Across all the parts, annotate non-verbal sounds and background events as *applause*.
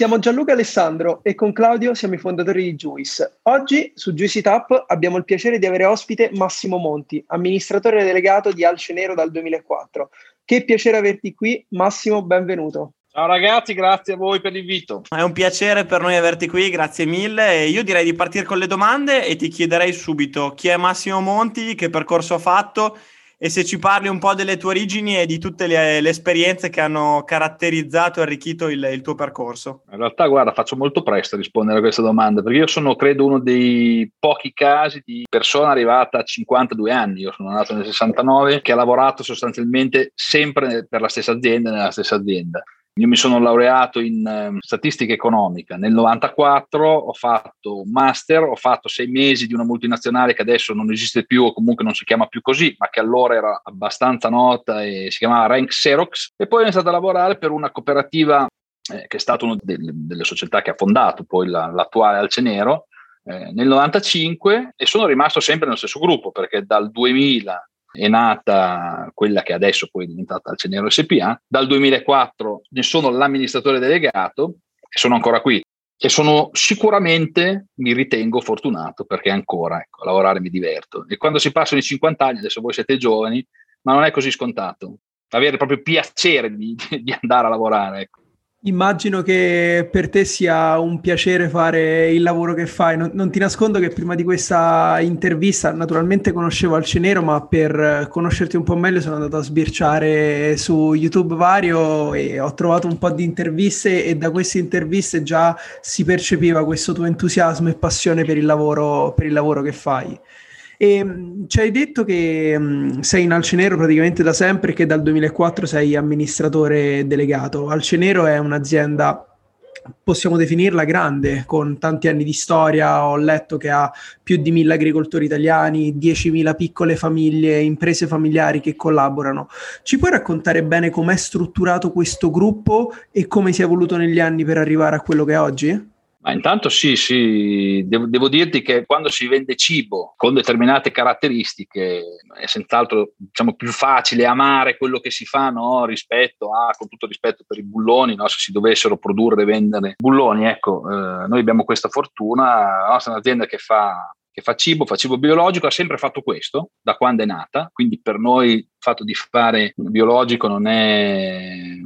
Siamo Gianluca Alessandro e con Claudio siamo i fondatori di Juice. Oggi su Juicy Tap abbiamo il piacere di avere ospite Massimo Monti, amministratore delegato di Alce Nero dal 2004. Che piacere averti qui, Massimo, benvenuto. Ciao ragazzi, grazie a voi per l'invito. È un piacere per noi averti qui, grazie mille. Io direi di partire con le domande e ti chiederei subito chi è Massimo Monti, che percorso ha fatto e se ci parli un po' delle tue origini e di tutte le, le esperienze che hanno caratterizzato e arricchito il, il, tuo percorso. In realtà, guarda, faccio molto presto a rispondere a questa domanda, perché io sono, credo, uno dei pochi casi di persona arrivata a 52 anni. Io sono nato nel 69, che ha lavorato sostanzialmente sempre per la stessa azienda, nella stessa azienda. Io mi sono laureato in eh, statistica economica. Nel 94 ho fatto un master, ho fatto sei mesi di una multinazionale che adesso non esiste più o comunque non si chiama più così, ma che allora era abbastanza nota e si chiamava Rank Xerox. E poi ho iniziato a lavorare per una cooperativa eh, che è stata una delle, delle, società che ha fondato poi la, l'attuale Alcenero eh, nel 95 e sono rimasto sempre nello stesso gruppo perché dal 2000 è nata quella che adesso poi è diventata Alcenero SPA. Dal 2004 ne sono l'amministratore delegato e sono ancora qui. E sono sicuramente, mi ritengo fortunato perché ancora ecco, a lavorare mi diverto. E quando si passano i 50 anni, adesso voi siete giovani, ma non è così scontato. Avere proprio piacere di, di andare a lavorare. Ecco. Immagino che per te sia un piacere fare il lavoro che fai. Non, non, ti nascondo che prima di questa intervista, naturalmente conoscevo Alcenero, ma per conoscerti un po' meglio sono andato a sbirciare su YouTube vario e ho trovato un po' di interviste e da queste interviste già si percepiva questo tuo entusiasmo e passione per il lavoro, per il lavoro che fai. E mm, ci hai detto che um, sei in Alcenero praticamente da sempre che dal 2004 sei amministratore delegato. Alcenero è un'azienda possiamo definirla grande, con tanti anni di storia, ho letto che ha più di mille agricoltori italiani, 10.000 piccole famiglie, imprese familiari che collaborano. Ci puoi raccontare bene com'è strutturato questo gruppo e come si è evoluto negli anni per arrivare a quello che è oggi? Ma intanto sì, sì. Devo, devo, dirti che quando si vende cibo con determinate caratteristiche è senz'altro diciamo, più facile amare quello che si fa no? rispetto a, con tutto rispetto per i bulloni, no? se si dovessero produrre e vendere bulloni. Ecco, eh, noi abbiamo questa fortuna, la nostra è un'azienda che fa che fa cibo, fa cibo biologico, ha sempre fatto questo da quando è nata, quindi per noi il fatto di fare biologico non è,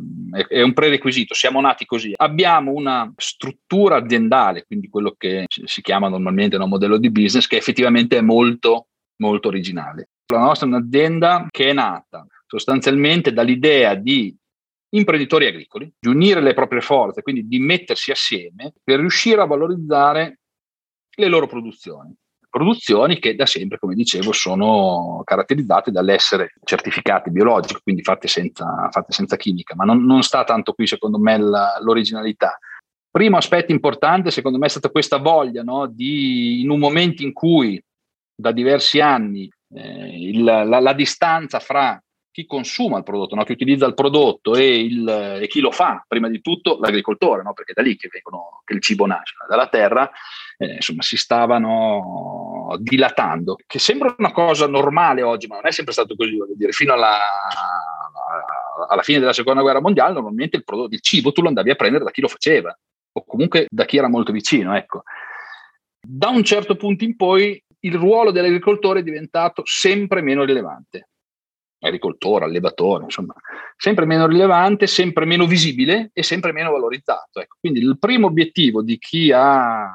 è un prerequisito, siamo nati così. Abbiamo una struttura aziendale, quindi quello che si chiama normalmente un modello di business, che effettivamente è molto, molto originale. La nostra è un'azienda che è nata sostanzialmente dall'idea di imprenditori agricoli, di unire le proprie forze, quindi di mettersi assieme per riuscire a valorizzare le loro produzioni produzioni che da sempre, come dicevo, sono caratterizzate dall'essere certificate biologiche, quindi fatte senza, fatte senza chimica, ma non, non, sta tanto qui secondo me la, l'originalità. Primo aspetto importante secondo me è stata questa voglia no, di, in un momento in cui da diversi anni eh, il, la, la, distanza fra chi consuma il prodotto, no? chi utilizza il prodotto e, il, e, chi lo fa, prima di tutto l'agricoltore, no? perché è da lì che, vengono, che il cibo nasce, dalla terra, eh, insomma, si stavano dilatando, che sembra una cosa normale oggi, ma non è sempre stato così, voglio dire, fino alla, alla fine della seconda guerra mondiale normalmente il, prodotto, il cibo tu lo andavi a prendere da chi lo faceva, o comunque da chi era molto vicino, ecco. Da un certo punto in poi il ruolo dell'agricoltore è diventato sempre meno rilevante agricoltore, allevatore, insomma, sempre meno rilevante, sempre meno visibile e sempre meno valorizzato. Ecco. Quindi il primo obiettivo di chi ha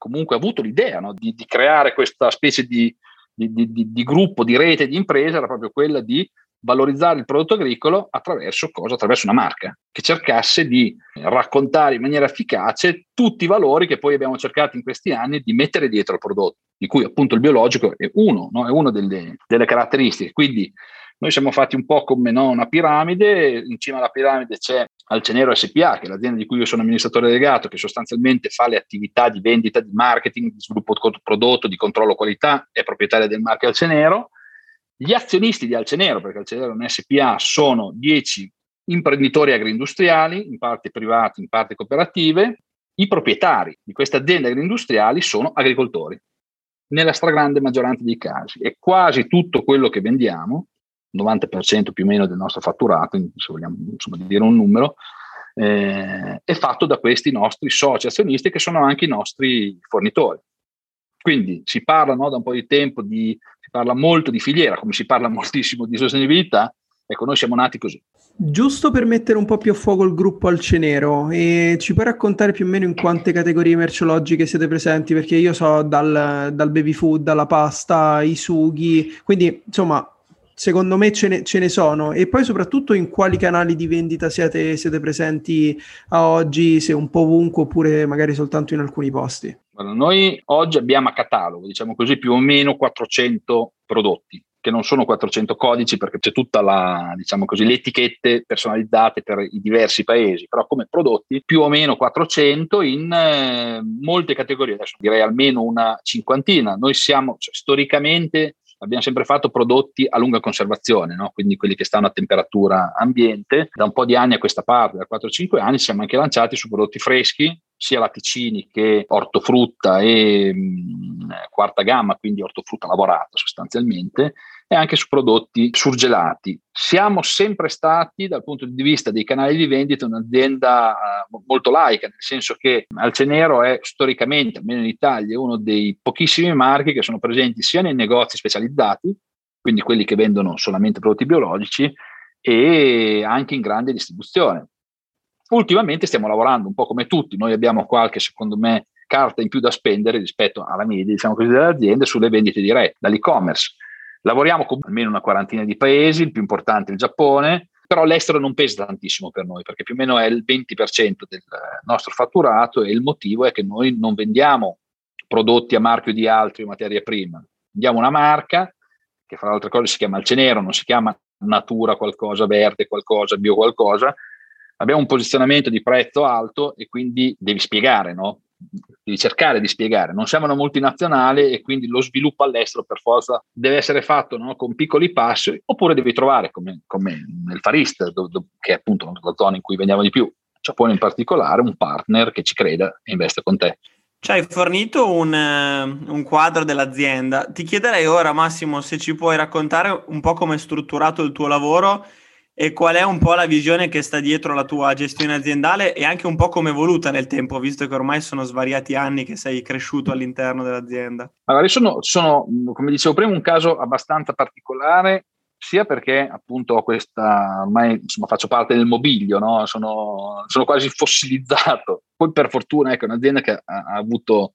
comunque avuto l'idea no? di, di, creare questa specie di, di, di, gruppo, di rete, di impresa era proprio quella di valorizzare il prodotto agricolo attraverso cosa? Attraverso una marca che cercasse di raccontare in maniera efficace tutti i valori che poi abbiamo cercato in questi anni di mettere dietro al prodotto, di cui appunto il biologico è uno, no? è una delle, delle, caratteristiche. Quindi noi siamo fatti un po' come no? una piramide, in cima alla piramide c'è Alcenero SPA, che è l'azienda di cui io sono amministratore delegato, che sostanzialmente fa le attività di vendita, di marketing, di sviluppo prodotto, di controllo qualità, è proprietaria del marchio Alcenero gli azionisti di Alcenero, perché Alcenero è un SPA, sono 10 imprenditori agroindustriali, in parte privati, in parte cooperative. I proprietari di queste aziende agroindustriali sono agricoltori, nella stragrande maggioranza dei casi. E quasi tutto quello che vendiamo, 90% più o meno del nostro fatturato, se vogliamo insomma, dire un numero, eh, è fatto da questi nostri soci azionisti che sono anche i nostri fornitori. Quindi si parla no, da un po' di tempo di parla molto di filiera, come si parla *laughs* moltissimo di sostenibilità, ecco, noi siamo nati così. Giusto per mettere un po' più a fuoco il gruppo Alcenero, e ci puoi raccontare più o meno in quante categorie merceologiche siete presenti? Perché io so dal, dal baby food, dalla pasta, i sughi, quindi insomma secondo me ce ne, ce ne, sono e poi soprattutto in quali canali di vendita siete, siete, presenti a oggi, se un po' ovunque oppure magari soltanto in alcuni posti? Allora, noi oggi abbiamo a catalogo, diciamo così, più o meno 400 prodotti che non sono 400 codici perché c'è tutta la, diciamo così, le etichette personalizzate per i diversi paesi, però come prodotti più o meno 400 in eh, molte categorie, adesso direi almeno una cinquantina. Noi siamo cioè, storicamente abbiamo sempre fatto prodotti a lunga conservazione, no? quindi quelli che stanno a temperatura ambiente. Da un po' di anni a questa parte, da 4-5 anni, siamo anche lanciati su prodotti freschi, sia latticini che ortofrutta e mh, mm, quarta gamma, quindi ortofrutta lavorata sostanzialmente, e anche su prodotti surgelati. Siamo sempre stati, dal punto di vista dei canali di vendita, un'azienda uh, molto laica, nel senso che Alcenero è storicamente, almeno in Italia, uno dei pochissimi marchi che sono presenti sia nei negozi specializzati, quindi quelli che vendono solamente prodotti biologici, e anche in grande distribuzione. Ultimamente stiamo lavorando un po' come tutti, noi abbiamo qualche, secondo me, carta in più da spendere rispetto alla media, diciamo così, delle aziende sulle vendite dirette, dall'e-commerce Lavoriamo con almeno una quarantina di paesi, il più importante è il Giappone, però l'estero non pesa tantissimo per noi perché più o meno è il 20% del nostro fatturato e il motivo è che noi non vendiamo prodotti a marchio di altri o materia prima, vendiamo una marca che fra le altre cose si chiama Alcenero, non si chiama Natura qualcosa, Verde qualcosa, Bio qualcosa, abbiamo un posizionamento di prezzo alto e quindi devi spiegare, no? Devi cercare di spiegare. Non siamo una multinazionale e quindi lo sviluppo all'estero per forza deve essere fatto no? con piccoli passi oppure devi trovare, come, come nel Far East, do, do, che è appunto la zona in cui vendiamo di più, Giappone in particolare, un partner che ci creda e investe con te. Ci hai fornito un, uh, un, quadro dell'azienda. Ti chiederei ora, Massimo, se ci puoi raccontare un po' come è strutturato il tuo lavoro e qual è un po' la visione che sta dietro la tua gestione aziendale e anche un po' come è evoluta nel tempo, visto che ormai sono svariati anni che sei cresciuto all'interno dell'azienda? Allora, io sono, sono come dicevo prima, un caso abbastanza particolare sia perché appunto ho questa, ormai insomma, faccio parte del mobilio, no? sono, sono, quasi fossilizzato. Poi per fortuna ecco, un'azienda che ha, ha avuto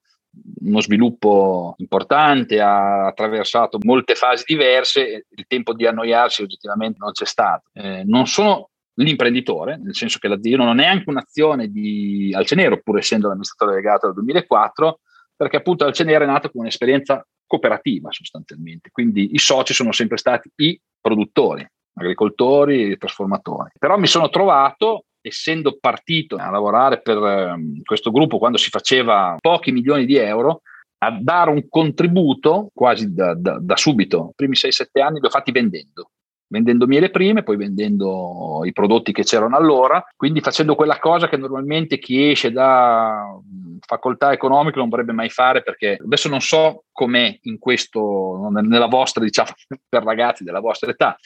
uno sviluppo importante, ha attraversato molte fasi diverse, il tempo di annoiarsi oggettivamente non c'è stato. Eh, non sono l'imprenditore, nel senso che l'azienda non è anche un'azione di Alcenero, pur essendo l'amministratore legato dal 2004, perché appunto Alcenero è nato come un'esperienza cooperativa sostanzialmente, quindi i soci sono sempre stati i produttori, agricoltori e trasformatori. Però mi sono trovato essendo partito a lavorare per um, questo gruppo quando si faceva pochi milioni di euro, a dare un contributo quasi da, da, da subito. I primi 6-7 anni li ho fatti vendendo vendendo miele prime, poi vendendo i prodotti che c'erano allora, quindi facendo quella cosa che normalmente chi esce da facoltà economiche non vorrebbe mai fare perché adesso non so com'è in questo, nella vostra, diciamo, *laughs* per ragazzi della vostra età,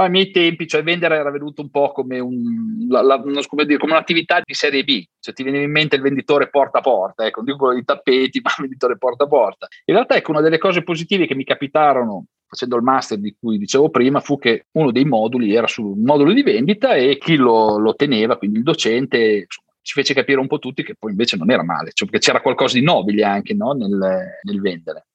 ai miei tempi, cioè vendere era venuto un po' come, un, la, la, come, dire, come un'attività di serie B, cioè ti viene in mente il venditore porta a porta, ecco, non dico quello di tappeti, *laughs* ma il venditore porta a porta. In realtà, ecco, una delle cose positive che mi capitarono facendo il master di cui dicevo prima fu che uno dei moduli era sul modulo di vendita e chi lo, lo teneva, quindi il docente, ci fece capire un po' tutti che poi invece non era male, cioè perché c'era qualcosa di nobile anche no? nel, nel vendere.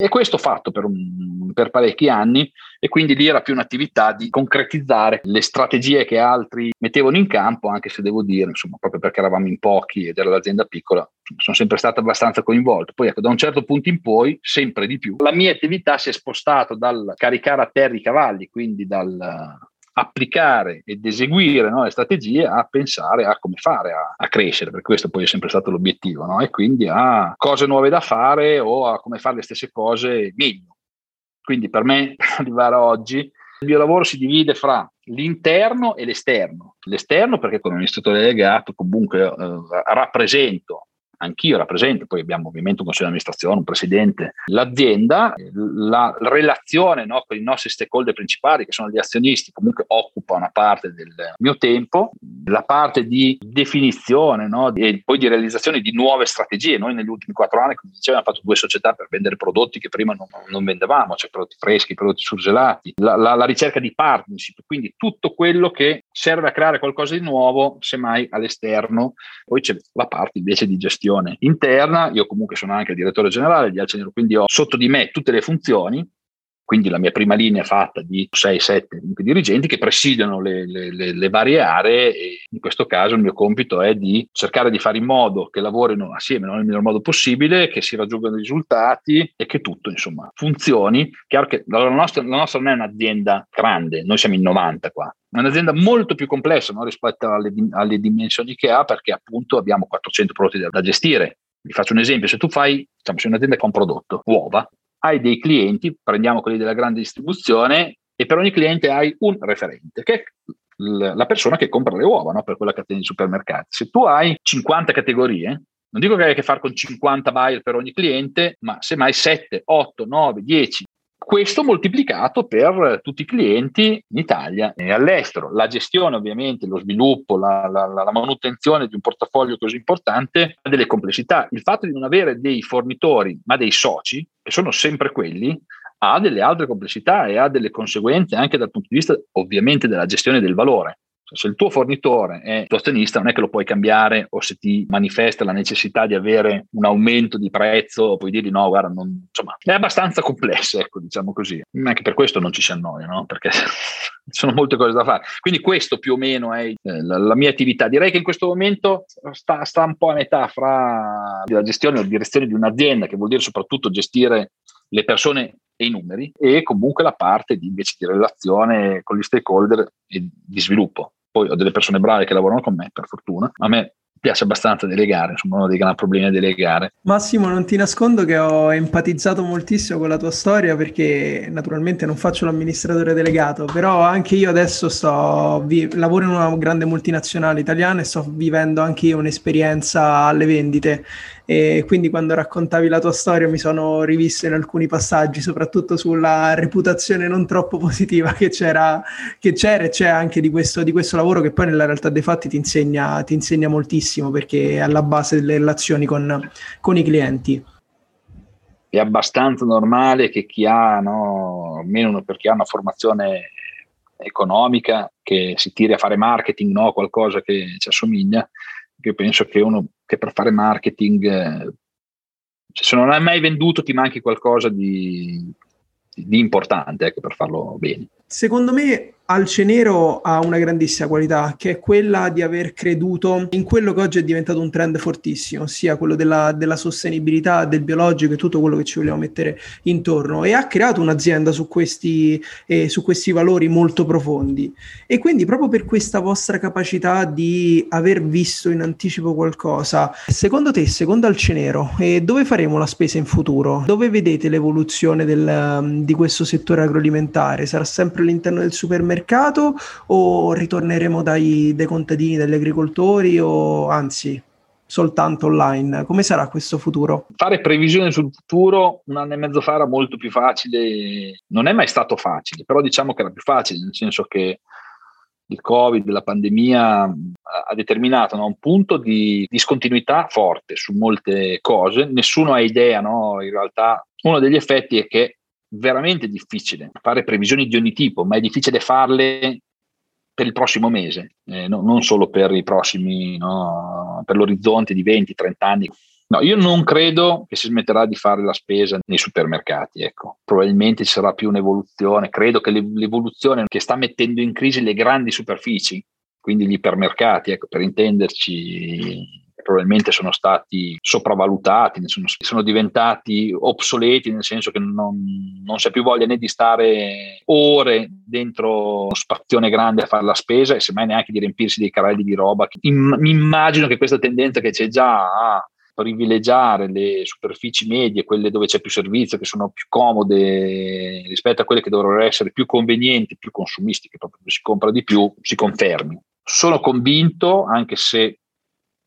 E questo ho fatto per, un, per, parecchi anni e quindi lì era più un'attività di concretizzare le strategie che altri mettevano in campo, anche se devo dire, insomma, proprio perché eravamo in pochi ed era l'azienda piccola, sono sempre stato abbastanza coinvolto. Poi ecco, da un certo punto in poi, sempre di più, la mia attività si è spostata dal caricare a terra i cavalli, quindi dal applicare ed eseguire no, le strategie a pensare a come fare a, a, crescere, perché questo poi è sempre stato l'obiettivo, no? e quindi a cose nuove da fare o a come fare le stesse cose meglio. Quindi per me, *laughs* per arrivare a oggi, il mio lavoro si divide fra l'interno e l'esterno. L'esterno perché come amministratore delegato comunque eh, rappresento anch'io rappresento, poi abbiamo ovviamente un consiglio di amministrazione, un presidente, l'azienda, la relazione no, con i nostri stakeholder principali che sono gli azionisti comunque occupa una parte del mio tempo, la parte di definizione no, e poi di realizzazione di nuove strategie. Noi negli ultimi quattro anni, come dicevo, abbiamo fatto due società per vendere prodotti che prima non, non vendevamo, cioè prodotti freschi, prodotti surgelati, la, la, la ricerca di partnership, quindi tutto quello che serve a creare qualcosa di nuovo, semmai all'esterno. Poi c'è la parte invece di gestione gestione interna, io comunque sono anche il direttore generale di Alcenero, quindi ho sotto di me tutte le funzioni, quindi la mia prima linea è fatta di 6-7 dirigenti che presidiano le, le, le, le, varie aree e in questo caso il mio compito è di cercare di fare in modo che lavorino assieme nel miglior modo possibile, che si raggiungano i risultati e che tutto insomma funzioni. Chiaro che la nostra, la nostra non è un'azienda grande, noi siamo in 90 qua, è un'azienda molto più complessa no, rispetto alle, alle, dimensioni che ha perché appunto abbiamo 400 prodotti da, da gestire. Vi faccio un esempio, se tu fai, diciamo, se un'azienda che ha un prodotto, uova, hai dei clienti, prendiamo quelli della grande distribuzione, e per ogni cliente hai un referente, che è la persona che compra le uova no? per quella catena di supermercati. Se tu hai 50 categorie, non dico che hai a che fare con 50 buyer per ogni cliente, ma semmai 7, 8, 9, 10 questo moltiplicato per tutti i clienti in Italia e all'estero. La gestione ovviamente, lo sviluppo, la, la, la, manutenzione di un portafoglio così importante ha delle complessità. Il fatto di non avere dei fornitori ma dei soci, che sono sempre quelli, ha delle altre complessità e ha delle conseguenze anche dal punto di vista ovviamente della gestione del valore. Se il tuo fornitore è tuo azionista, non è che lo puoi cambiare o se ti manifesta la necessità di avere un aumento di prezzo, puoi dirgli no, guarda, non, insomma, è abbastanza complesso, ecco, diciamo così. Anche per questo non ci si annoia, no? Perché *laughs* sono molte cose da fare. Quindi questo più o meno è eh, la, la, mia attività. Direi che in questo momento sta, sta un po' a metà fra la gestione o la direzione di un'azienda, che vuol dire soprattutto gestire le persone e i numeri, e comunque la parte di, invece di relazione con gli stakeholder e di sviluppo. Poi ho delle persone brave che lavorano con me, per fortuna. A me piace abbastanza delegare, insomma uno dei grandi problemi è delegare. Massimo, non ti nascondo che ho empatizzato moltissimo con la tua storia perché naturalmente non faccio l'amministratore delegato, però anche io adesso sto, vi, lavoro in una grande multinazionale italiana e sto vivendo anche io un'esperienza alle vendite e quindi quando raccontavi la tua storia mi sono rivisto in alcuni passaggi, soprattutto sulla reputazione non troppo positiva che c'era, che c'era e c'è anche di questo, di questo lavoro che poi nella realtà dei fatti ti insegna, ti insegna moltissimo perché è alla base delle relazioni con, con i clienti. È abbastanza normale che chi ha, no, almeno per chi ha una formazione economica, che si tiri a fare marketing, no, qualcosa che ci assomiglia, io penso che uno che per fare marketing, eh, se non hai mai venduto ti manchi qualcosa di, di importante ecco, per farlo bene. Secondo me Alcenero ha una grandissima qualità, che è quella di aver creduto in quello che oggi è diventato un trend fortissimo, ossia quello della, della, sostenibilità, del biologico e tutto quello che ci vogliamo mettere intorno, e ha creato un'azienda su questi, eh, su questi valori molto profondi. E quindi proprio per questa vostra capacità di aver visto in anticipo qualcosa, secondo te, secondo Alcenero, eh, dove faremo la spesa in futuro? Dove vedete l'evoluzione del, di questo settore agroalimentare? Sarà sempre all'interno del supermercato? Mercato o ritorneremo dai, dai contadini, dagli agricoltori o anzi soltanto online? Come sarà questo futuro? Fare previsioni sul futuro un anno e mezzo fa era molto più facile, non è mai stato facile, però diciamo che era più facile, nel senso che il Covid, la pandemia ha determinato no, un punto di discontinuità forte su molte cose, nessuno ha idea, no? in realtà uno degli effetti è che veramente difficile fare previsioni di ogni tipo, ma è difficile farle per il prossimo mese, eh, no, non solo per i prossimi, no, per l'orizzonte di 20-30 anni. No, io non credo che si smetterà di fare la spesa nei supermercati, ecco. Probabilmente ci sarà più un'evoluzione, credo che l'evoluzione che sta mettendo in crisi le grandi superfici, quindi gli ipermercati, ecco, per intenderci, probabilmente sono stati sopravvalutati, sono, sono, diventati obsoleti, nel senso che non, non c'è più voglia né di stare ore dentro uno spazione grande a fare la spesa e semmai neanche di riempirsi dei carrelli di roba. mi immagino che questa tendenza che c'è già a privilegiare le superfici medie, quelle dove c'è più servizio, che sono più comode rispetto a quelle che dovrebbero essere più convenienti, più consumistiche, proprio si compra di più, si confermi. Sono convinto, anche se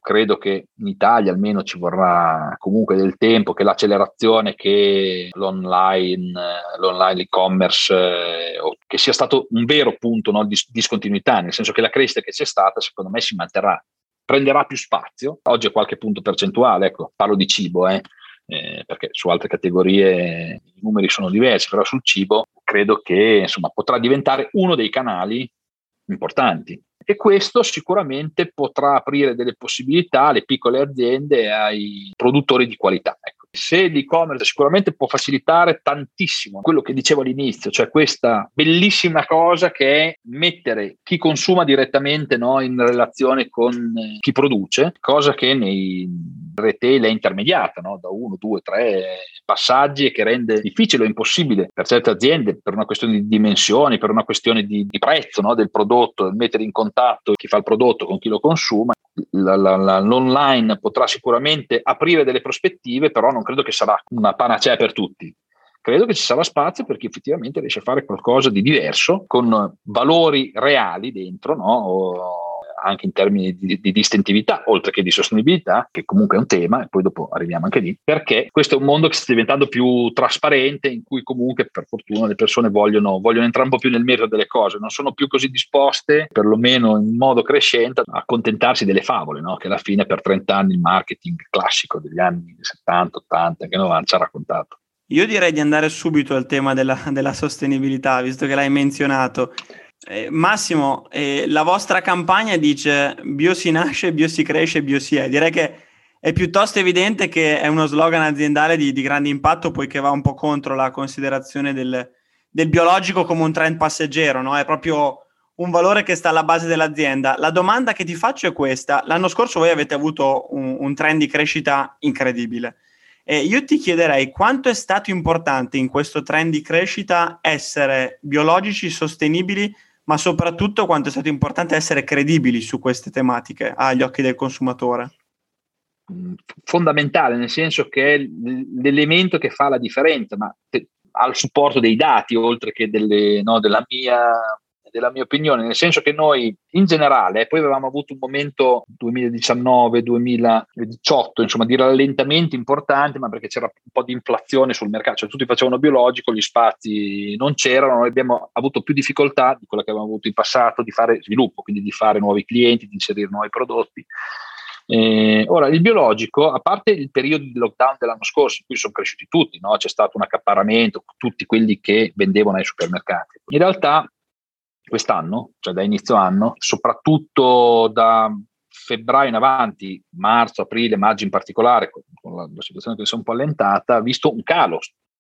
credo che in Italia almeno ci vorrà comunque del tempo, che l'accelerazione che l'online, l'online e-commerce, eh, che sia stato un vero punto no, di discontinuità, nel senso che la crescita che c'è stata secondo me si manterrà, prenderà più spazio, oggi è qualche punto percentuale, ecco, parlo di cibo, eh, eh, perché su altre categorie i numeri sono diversi, però sul cibo credo che insomma, potrà diventare uno dei canali importanti e questo sicuramente potrà aprire delle possibilità alle piccole aziende e ai produttori di qualità. Ecco. Se l'e-commerce sicuramente può facilitare tantissimo quello che dicevo all'inizio, cioè questa bellissima cosa che è mettere chi consuma direttamente no, in relazione con chi produce, cosa che nei retail è intermediata no, da uno, due, tre passaggi e che rende difficile o impossibile per certe aziende per una questione di dimensioni, per una questione di, di prezzo no, del prodotto, mettere in contatto chi fa il prodotto con chi lo consuma. La, la, la, l'online potrà sicuramente aprire delle prospettive, però non credo che sarà una panacea per tutti. Credo che ci sarà spazio per chi effettivamente riesce a fare qualcosa di diverso, con valori reali dentro, no? O, anche in termini di, di, distintività, oltre che di sostenibilità, che comunque è un tema, e poi dopo arriviamo anche lì, perché questo è un mondo che sta diventando più trasparente, in cui comunque per fortuna le persone vogliono, vogliono entrare un po' più nel merito delle cose, non sono più così disposte, perlomeno in modo crescente, a accontentarsi delle favole, no? che alla fine per 30 anni il marketing classico degli anni 70, 80, che 90 ci ha raccontato. Io direi di andare subito al tema della, della sostenibilità, visto che l'hai menzionato. Eh, Massimo, eh, la vostra campagna dice bio si nasce, bio si cresce, bio si è. Direi che è piuttosto evidente che è uno slogan aziendale di, di grande impatto, poiché va un po' contro la considerazione del, del biologico come un trend passeggero, no? È proprio un valore che sta alla base dell'azienda. La domanda che ti faccio è questa. L'anno scorso voi avete avuto un, un trend di crescita incredibile. E io ti chiederei quanto è stato importante in questo trend di crescita essere biologici, sostenibili, ma soprattutto quanto è stato importante essere credibili su queste tematiche agli occhi del consumatore. Mm, fondamentale, nel senso che è l'elemento che fa la differenza, ma al supporto dei dati, oltre che delle, no, della mia della mia opinione, nel senso che noi in generale, poi avevamo avuto un momento 2019-2018, insomma, di rallentamenti importanti, ma perché c'era un po' di inflazione sul mercato, cioè tutti facevano biologico, gli spazi non c'erano, noi abbiamo avuto più difficoltà di quella che avevamo avuto in passato di fare sviluppo, quindi di fare nuovi clienti, di inserire nuovi prodotti. Eh, ora, il biologico, a parte il periodo di lockdown dell'anno scorso, in cui sono cresciuti tutti, no? c'è stato un accaparamento, tutti quelli che vendevano ai supermercati. In realtà quest'anno, cioè da inizio anno, soprattutto da febbraio in avanti, marzo, aprile, maggio in particolare, con la, la situazione che si è un po' allentata, visto un calo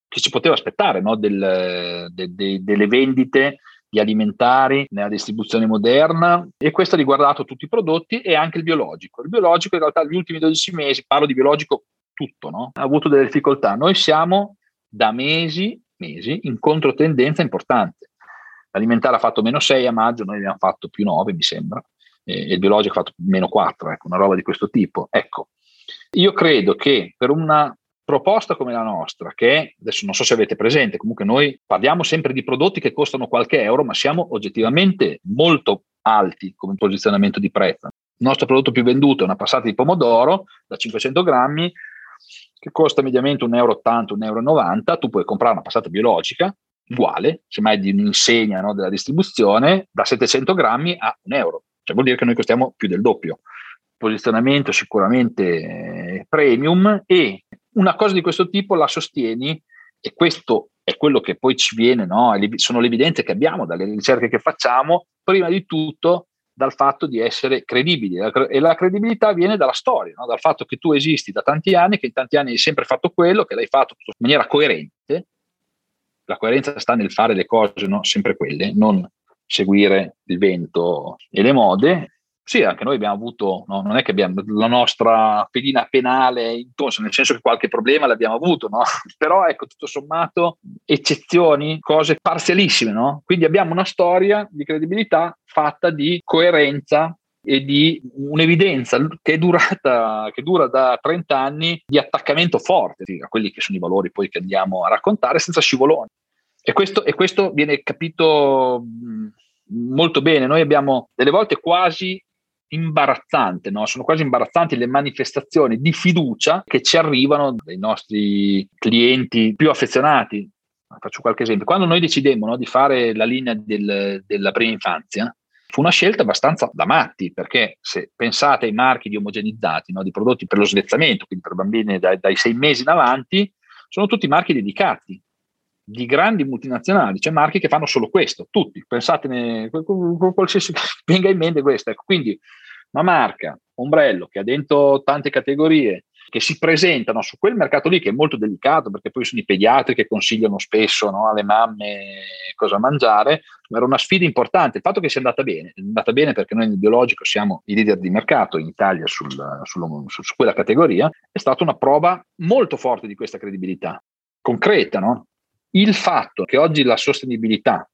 che si poteva aspettare no? Del, de, de, delle vendite di alimentari nella distribuzione moderna e questo ha riguardato tutti i prodotti e anche il biologico. Il biologico in realtà negli ultimi 12 mesi, parlo di biologico tutto, no? ha avuto delle difficoltà. Noi siamo da mesi, mesi in controtendenza importante. L'alimentare ha fatto meno 6 a maggio, noi abbiamo fatto più 9, mi sembra, e il biologico ha fatto meno 4, ecco, una roba di questo tipo. Ecco, io credo che per una proposta come la nostra, che adesso non so se avete presente, comunque noi parliamo sempre di prodotti che costano qualche euro, ma siamo oggettivamente molto alti come posizionamento di prezzo. Il nostro prodotto più venduto è una passata di pomodoro da 500 grammi che costa mediamente 1,80 euro, 1,90 euro. Tu puoi comprare una passata biologica uguale, semmai di un'insegna no, della distribuzione, da 700 grammi a un euro. Cioè vuol dire che noi costiamo più del doppio. Posizionamento sicuramente eh, premium e una cosa di questo tipo la sostieni e questo è quello che poi ci viene, no? sono le evidenze che abbiamo dalle ricerche che facciamo, prima di tutto dal fatto di essere credibili e la credibilità viene dalla storia, no? dal fatto che tu esisti da tanti anni, che in tanti anni hai sempre fatto quello, che l'hai fatto in maniera coerente. La coerenza sta nel fare le cose no? sempre quelle, non seguire il vento e le mode sì, anche noi abbiamo avuto, no? non è che abbiamo la nostra pedina penale intonsa, nel senso che qualche problema l'abbiamo avuto, no? *laughs* però ecco, tutto sommato, eccezioni, cose parzialissime, no? Quindi abbiamo una storia di credibilità fatta di coerenza e di un'evidenza che è durata, che dura da 30 anni di attaccamento forte a quelli che sono i valori poi che andiamo a raccontare senza scivoloni. E questo, e questo viene capito molto bene. Noi abbiamo delle volte quasi imbarazzante, no? sono quasi imbarazzanti le manifestazioni di fiducia che ci arrivano dai nostri clienti più affezionati. Faccio qualche esempio. Quando noi decidemmo no, di fare la linea del, della prima infanzia, fu una scelta abbastanza da matti, perché se pensate ai marchi di omogenizzati, no, di prodotti per lo svezzamento, quindi per bambini dai, dai sei mesi in avanti, sono tutti marchi dedicati di grandi multinazionali, c'è cioè marchi che fanno solo questo, tutti, pensatene, qualsiasi *laughs* venga in mente questo. Ecco, quindi una marca, ombrello, che ha dentro tante categorie, che si presentano su quel mercato lì che è molto delicato perché poi sono i pediatri che consigliano spesso no, alle mamme cosa mangiare, ma era una sfida importante. Il fatto che sia andata bene, è andata bene perché noi nel biologico siamo i leader di mercato in Italia sul, sul, su, su, quella categoria, è stata una prova molto forte di questa credibilità, concreta, no? Il fatto che oggi la sostenibilità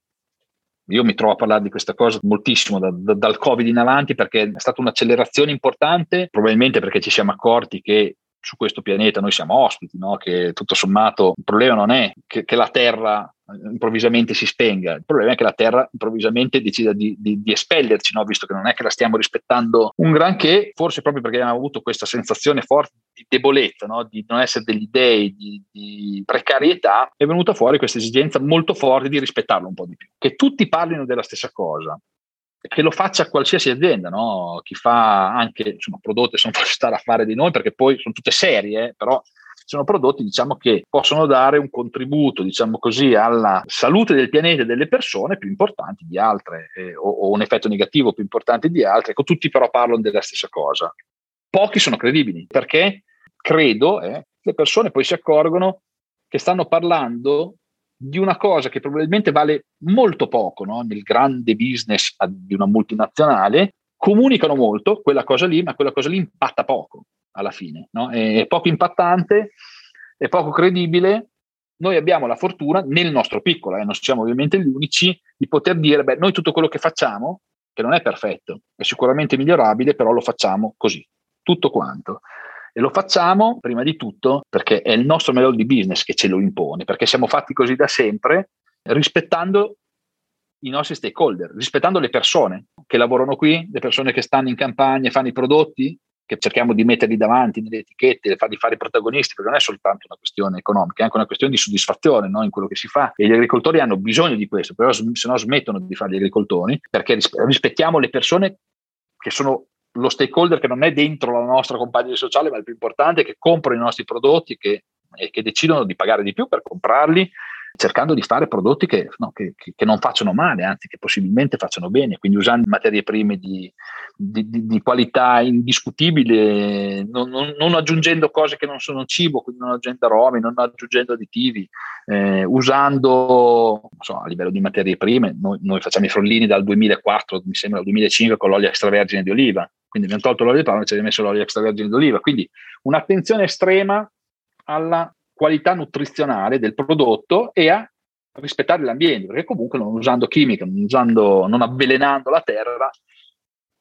io mi trovo a parlare di questa cosa moltissimo da, da, dal Covid in avanti perché è stata un'accelerazione importante, probabilmente perché ci siamo accorti che su questo pianeta noi siamo ospiti, no? che tutto sommato il problema non è che, che, la Terra improvvisamente si spenga, il problema è che la Terra improvvisamente decida di, di, di espellerci, no? visto che non è che la stiamo rispettando un granché, forse proprio perché abbiamo avuto questa sensazione forte di debolezza, no? di non essere degli dei, di, di precarietà, è venuta fuori questa esigenza molto forte di rispettarlo un po' di più, che tutti parlino della stessa cosa, che lo faccia qualsiasi azienda, no? chi fa anche insomma, prodotti, se non *laughs* stare a fare di noi perché poi sono tutte serie, però sono prodotti diciamo, che possono dare un contributo diciamo così, alla salute del pianeta e delle persone più importanti di altre eh, o, o, un effetto negativo più importante di altre. Ecco, tutti però parlano della stessa cosa. Pochi sono credibili perché credo eh, le persone poi si accorgono che stanno parlando di una cosa che probabilmente vale molto poco no? nel grande business di una multinazionale, comunicano molto quella cosa lì, ma quella cosa lì impatta poco alla fine, no? è poco impattante, è poco credibile. Noi abbiamo la fortuna, nel nostro piccolo, eh, non siamo ovviamente gli unici, di poter dire, beh, noi tutto quello che facciamo, che non è perfetto, è sicuramente migliorabile, però lo facciamo così, tutto quanto. E lo facciamo prima di tutto perché è il nostro modello di business che ce lo impone, perché siamo fatti così da sempre, rispettando i nostri stakeholder, rispettando le persone che lavorano qui, le persone che stanno in campagna e fanno i prodotti, che cerchiamo di metterli davanti nelle etichette, di fare i protagonisti, perché non è soltanto una questione economica, è anche una questione di soddisfazione no? in quello che si fa. E gli agricoltori hanno bisogno di questo, però se no smettono di fare gli agricoltori, perché rispettiamo le persone che sono lo stakeholder che non è dentro la nostra compagnia sociale, ma il più importante che comprano i nostri prodotti che, e che decidono di pagare di più per comprarli, cercando di fare prodotti che, no, che, che, non facciano male, anzi che possibilmente facciano bene, quindi usando materie prime di, di, di, di qualità indiscutibile, non, non, non, aggiungendo cose che non sono cibo, quindi non aggiungendo aromi, non aggiungendo additivi, eh, usando so, a livello di materie prime, noi, noi facciamo i frollini dal 2004, mi sembra dal 2005 con l'olio extravergine di oliva, quindi abbiamo tolto l'olio di palma e ci abbiamo messo l'olio extravergine d'oliva. Quindi un'attenzione estrema alla qualità nutrizionale del prodotto e a rispettare l'ambiente, perché comunque non usando chimica, non, usando, non avvelenando la terra,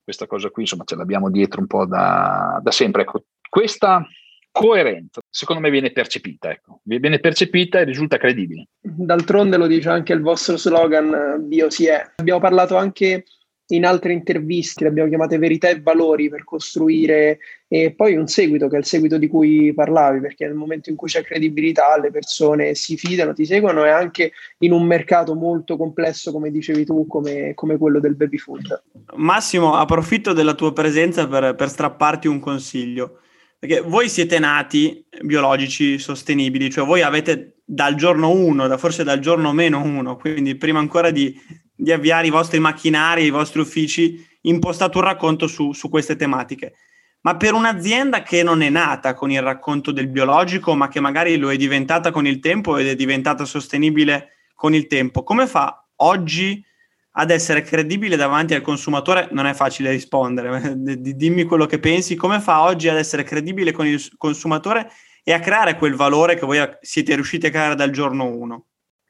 questa cosa qui insomma ce l'abbiamo dietro un po' da, da sempre. Ecco, questa coerenza secondo me viene percepita, ecco. viene percepita e risulta credibile. D'altronde lo dice anche il vostro slogan Bio si è. Abbiamo parlato anche in altre interviste, le abbiamo chiamate verità e valori per costruire e poi un seguito che è il seguito di cui parlavi, perché nel momento in cui c'è credibilità le persone si fidano, ti seguono e anche in un mercato molto complesso, come dicevi tu, come, come quello del baby food. Massimo, approfitto della tua presenza per, per strapparti un consiglio. Perché voi siete nati biologici sostenibili, cioè voi avete dal giorno 1, forse dal giorno meno 1, quindi prima ancora di, di avviare i vostri macchinari, i vostri uffici, impostate un racconto su, su queste tematiche. Ma per un'azienda che non è nata con il racconto del biologico, ma che magari lo è diventata con il tempo ed è diventata sostenibile con il tempo, come fa oggi ad essere credibile davanti al consumatore? Non è facile rispondere, *laughs* dimmi quello che pensi, come fa oggi ad essere credibile con il consumatore e a creare quel valore che voi siete riusciti a creare dal giorno 1?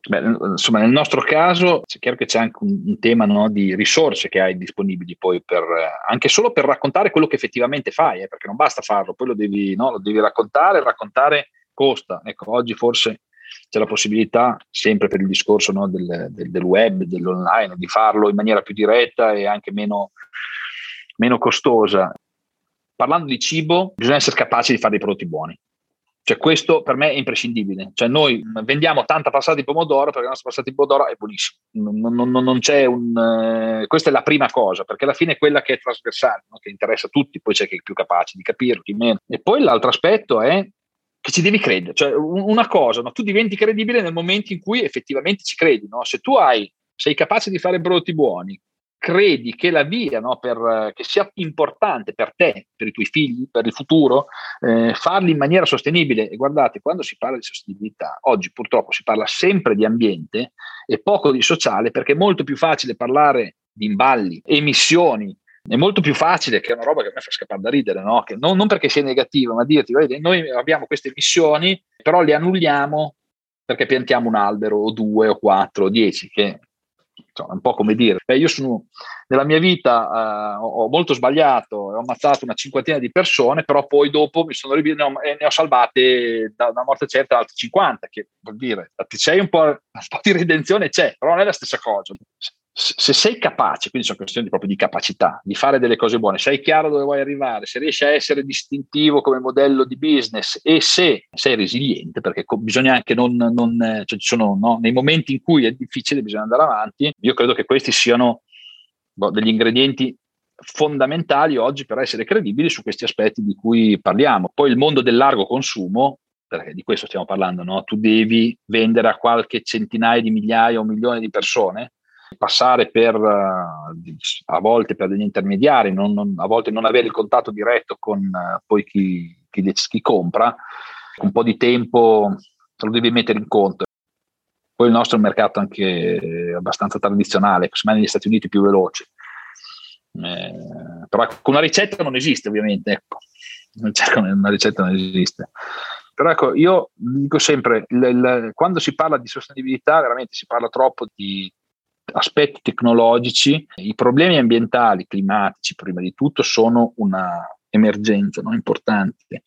Beh, insomma, nel nostro caso è chiaro che c'è anche un, un tema no, di risorse che hai disponibili poi per, anche solo per raccontare quello che effettivamente fai, eh, perché non basta farlo, poi lo devi, no, lo devi raccontare, raccontare costa. Ecco, oggi forse c'è la possibilità, sempre per il discorso no, del, del, del, web, dell'online, di farlo in maniera più diretta e anche meno, meno costosa. Parlando di cibo, bisogna essere capaci di fare dei prodotti buoni. Cioè, questo per me è imprescindibile. Cioè, noi vendiamo tanta passata di pomodoro perché la nostra passata di pomodoro è buonissima. Non, non, non c'è un. Eh, questa è la prima cosa, perché alla fine è quella che è trasversale, no? che interessa a tutti, poi c'è chi è più capace di capirlo, chi meno. E poi l'altro aspetto è che ci devi credere. Cioè, una cosa, no? tu diventi credibile nel momento in cui effettivamente ci credi. No? Se tu hai, sei capace di fare prodotti buoni, credi che la via no, per, che sia importante per te, per i tuoi figli, per il futuro, eh, farli in maniera sostenibile. E guardate, quando si parla di sostenibilità, oggi purtroppo si parla sempre di ambiente e poco di sociale perché è molto più facile parlare di imballi, emissioni. È molto più facile, che è una roba che a me fa scappare da ridere, no? non, non, perché sia negativa, ma dirti, vedete, noi abbiamo queste emissioni, però le annulliamo perché piantiamo un albero o due o quattro o dieci, che insomma, un po' come dire, Beh, io sono, nella mia vita uh, ho molto sbagliato, ho ammazzato una cinquantina di persone, però poi dopo mi sono ne ho, ne ho salvate da una morte certa altre 50, che vuol dire, un po', un po' di redenzione c'è, però non è la stessa cosa se sei capace, quindi sono questioni proprio di capacità, di fare delle cose buone, sei chiaro dove vuoi arrivare, se riesci a essere distintivo come modello di business e se sei resiliente, perché bisogna anche non, non cioè ci sono no, nei momenti in cui è difficile, bisogna andare avanti, io credo che questi siano boh, degli ingredienti fondamentali oggi per essere credibili su questi aspetti di cui parliamo. Poi il mondo del largo consumo, perché di questo stiamo parlando, no? tu devi vendere a qualche centinaia di migliaia o milioni di persone passare per eh, a volte per degli intermediari, non, non, a volte non avere il contatto diretto con uh, poi chi, chi, chi, compra, un po' di tempo lo devi mettere in conto. Poi il nostro è un mercato anche abbastanza tradizionale, secondo negli Stati Uniti più veloce. Eh, però ecco, una ricetta non esiste ovviamente, ecco. una ricetta non esiste. Però ecco, io dico sempre, il, il, quando si parla di sostenibilità, veramente si parla troppo di aspetti tecnologici, i problemi ambientali, climatici prima di tutto, sono una emergenza no? importante,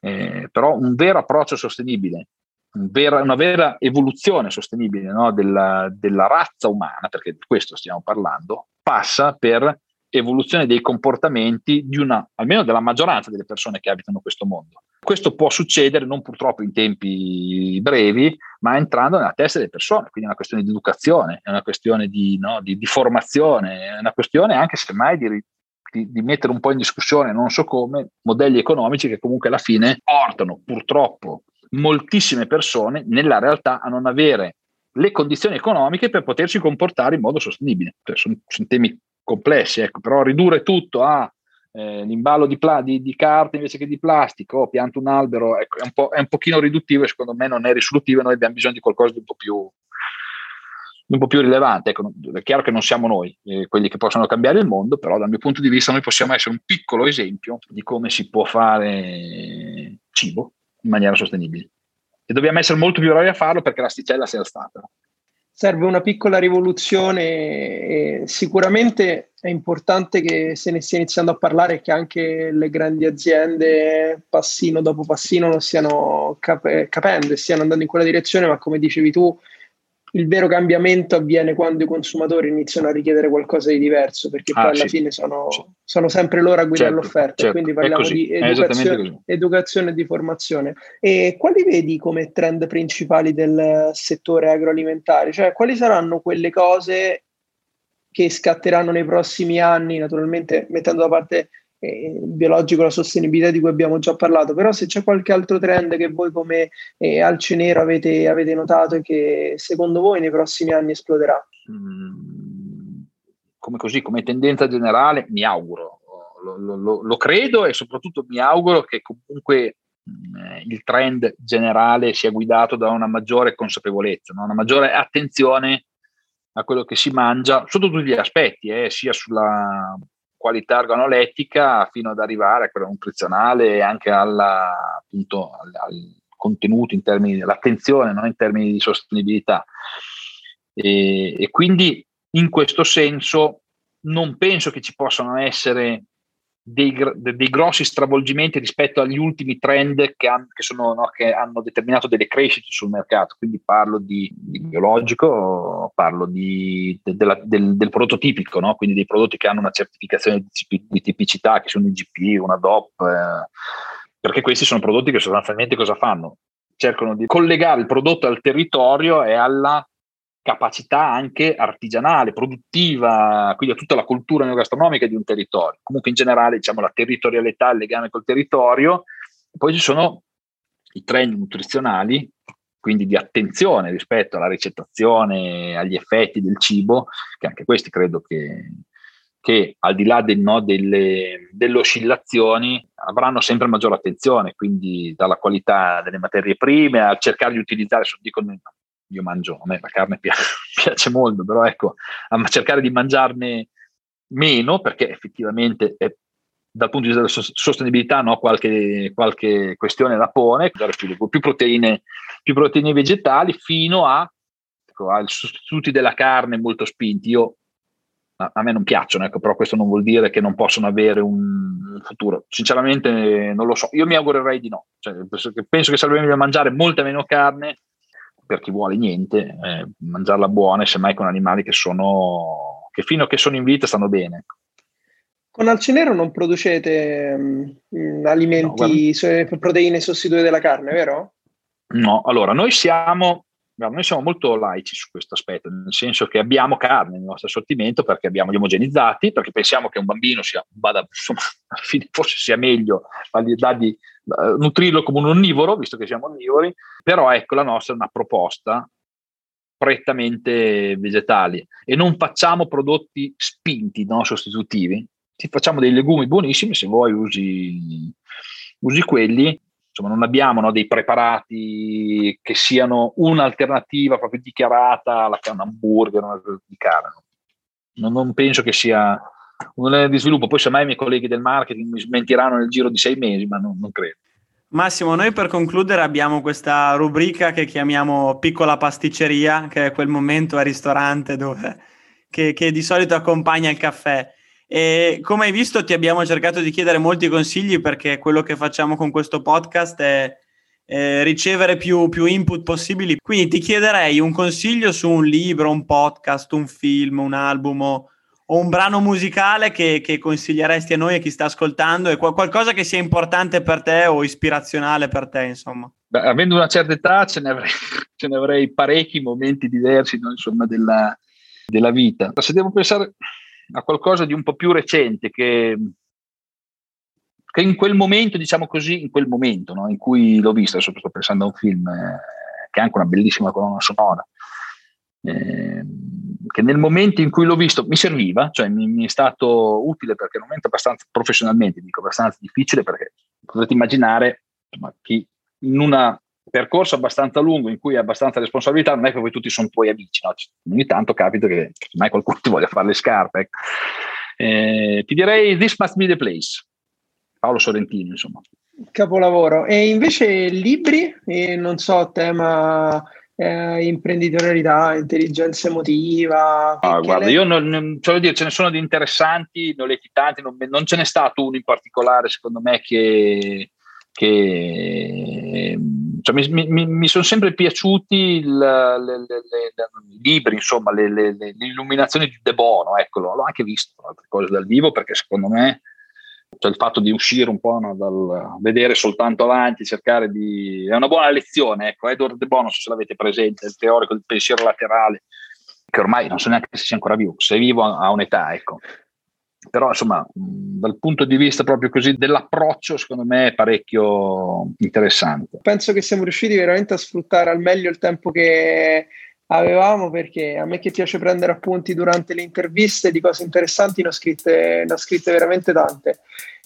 eh, però un vero approccio sostenibile, un vera, una vera evoluzione sostenibile no? della, della razza umana, perché di questo stiamo parlando, passa per evoluzione dei comportamenti di una, almeno della maggioranza delle persone che abitano questo mondo. Questo può succedere non purtroppo in tempi brevi, ma entrando nella testa delle persone, quindi è una questione di educazione, è una questione di, no, di, di formazione, è una questione anche semmai di, di, di, mettere un po' in discussione, non so come, modelli economici che comunque alla fine portano purtroppo moltissime persone nella realtà a non avere le condizioni economiche per potersi comportare in modo sostenibile. Cioè, sono, sono temi complessi, ecco, però ridurre tutto a eh, l'imballo di, pla- di, di, carta invece che di plastica o pianto un albero, ecco, è, un po', è un pochino riduttivo e secondo me non è risolutivo e noi abbiamo bisogno di qualcosa di un po' più, un po' più rilevante. Ecco, è chiaro che non siamo noi eh, quelli che possono cambiare il mondo, però dal mio punto di vista noi possiamo essere un piccolo esempio di come si può fare cibo in maniera sostenibile. E dobbiamo essere molto più bravi a farlo perché l'asticella si è alzata serve una piccola rivoluzione e sicuramente è importante che se ne stia iniziando a parlare e che anche le grandi aziende passino dopo passino lo stiano cap- capendo e stiano andando in quella direzione, ma come dicevi tu, il vero cambiamento avviene quando i consumatori iniziano a richiedere qualcosa di diverso, perché ah, poi alla fine sono, sono, sempre loro a guidare certo, l'offerta, certo. quindi parliamo di educazione, educazione, e di formazione. E quali vedi come trend principali del settore agroalimentare? Cioè, quali saranno quelle cose che scatteranno nei prossimi anni, naturalmente mettendo da parte eh, biologico, la sostenibilità di cui abbiamo già parlato, però se c'è qualche altro trend che voi come eh, Alce Nero avete, avete notato e che secondo voi nei prossimi anni esploderà? Mm come, così, come tendenza generale, mi auguro, lo, lo, lo, credo e soprattutto mi auguro che comunque eh, il trend generale sia guidato da una maggiore consapevolezza, no? una maggiore attenzione a quello che si mangia sotto tutti gli aspetti, eh, sia sulla qualità organolettica fino ad arrivare a quella nutrizionale e anche alla, appunto, al, al, contenuto in termini dell'attenzione, no? in termini di sostenibilità. E, e quindi in questo senso non penso che ci possano essere dei, dei, grossi stravolgimenti rispetto agli ultimi trend che, han, che, sono, no, che, hanno determinato delle crescite sul mercato. Quindi parlo di, di biologico, parlo di, de, de del, del, prodotto tipico, no? quindi dei prodotti che hanno una certificazione di, di tipicità, che sono un IGP, una DOP, eh, perché questi sono prodotti che sostanzialmente cosa fanno? Cercano di collegare il prodotto al territorio e alla capacità anche artigianale, produttiva, quindi a tutta la cultura neogastronomica di un territorio. Comunque in generale diciamo la territorialità, il legame col territorio. Poi ci sono i trend nutrizionali, quindi di attenzione rispetto alla ricettazione, agli effetti del cibo, che anche questi credo che, che al di là del, no, delle, delle, oscillazioni avranno sempre maggiore attenzione, quindi dalla qualità delle materie prime a cercare di utilizzare, dico, io mangio, a me la carne piace, *laughs* piace molto, però ecco, a cercare di mangiarne meno perché effettivamente è, dal punto di vista della sostenibilità no, qualche, qualche, questione la pone, più, più, proteine, più proteine vegetali fino a, ecco, a sostituti della carne molto spinti. Io a, a me non piacciono, ecco, però questo non vuol dire che non possono avere un, un futuro. Sinceramente non lo so, io mi augurerei di no. Cioè, penso, che, penso che sarebbe meglio mangiare molta meno carne per chi vuole niente, eh, mangiarla buona e semmai con animali che sono che fino a che sono in vita stanno bene. Ecco. Con Alcenero non producete um, alimenti, no, proteine sostitute della carne, vero? No, allora noi siamo, noi siamo molto laici su questo aspetto, nel senso che abbiamo carne nel nostro assortimento perché abbiamo gli omogenizzati, perché pensiamo che un bambino sia, vada, insomma, *laughs* forse sia meglio dargli nutrirlo come un onnivoro, visto che siamo onnivori, però ecco la nostra è una proposta prettamente vegetali. E non facciamo prodotti spinti, no, sostitutivi, ti facciamo dei legumi buonissimi, se vuoi usi, usi quelli, insomma non abbiamo no, dei preparati che siano un'alternativa proprio dichiarata alla un hamburger una di carne. Non, non penso che sia di sviluppo. Poi semmai i miei colleghi del marketing mi smentiranno nel giro di sei mesi, ma non, non credo. Massimo, noi per concludere abbiamo questa rubrica che chiamiamo piccola pasticceria, che è quel momento al ristorante dove, che, che di solito accompagna il caffè. E come hai visto ti abbiamo cercato di chiedere molti consigli perché quello che facciamo con questo podcast è, è ricevere più, più, input possibili. Quindi ti chiederei un consiglio su un libro, un podcast, un film, un album o un brano musicale che, che, consiglieresti a noi e chi sta ascoltando? E qualcosa che sia importante per te o ispirazionale per te, insomma? Beh, avendo una certa età ce ne avrei, *laughs* ce ne avrei parecchi momenti diversi no, insomma, della, della, vita. Se devo pensare a qualcosa di un po' più recente che, che in quel momento, diciamo così, in quel momento no, in cui l'ho visto, adesso sto pensando a un film eh, che ha anche una bellissima colonna sonora, eh, che nel momento in cui l'ho visto mi serviva, cioè mi, mi è stato utile perché è un momento abbastanza, professionalmente dico, abbastanza difficile perché potete immaginare insomma, chi in un percorso abbastanza lungo in cui hai abbastanza responsabilità non è che poi tutti sono tuoi amici, no? ogni tanto capita che mai qualcuno ti voglia fare le scarpe. Eh, ti direi This Must Be the Place, Paolo Sorrentino insomma. Capolavoro. E invece libri, e non so, tema eh, imprenditorialità, intelligenza emotiva. Ah, guarda, le... io non, non dire, ce ne sono di interessanti, ne ho letti tanti, non, non, ce n'è stato uno in particolare, secondo me, che, che cioè, mi, mi, mi, sono sempre piaciuti i libri, insomma, le, le, le, illuminazioni di De Bono, ecco, l'ho anche visto altre cose dal vivo perché secondo me cioè il fatto di uscire un po' no, dal vedere soltanto avanti, cercare di... è una buona lezione, ecco, Edward De Bono, se l'avete presente, il teorico del pensiero laterale, che ormai non so neanche se sia ancora vivo, se è vivo a un'età, ecco. Però insomma, dal punto di vista proprio così dell'approccio, secondo me è parecchio interessante. Penso che siamo riusciti veramente a sfruttare al meglio il tempo che, avevamo perché a me che piace prendere appunti durante le interviste di cose interessanti ne ho scritte, ne ho scritte veramente tante.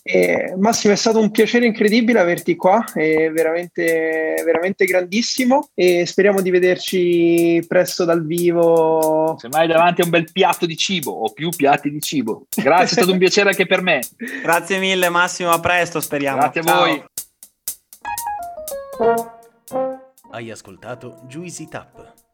E Massimo, è stato un piacere incredibile averti qua, è veramente, veramente grandissimo e speriamo di vederci presto dal vivo. Semmai davanti a un bel piatto di cibo o più piatti di cibo. Grazie, è stato un piacere anche per me. *laughs* Grazie mille Massimo, a presto speriamo. Grazie a voi. Hai ascoltato Juicy Tap.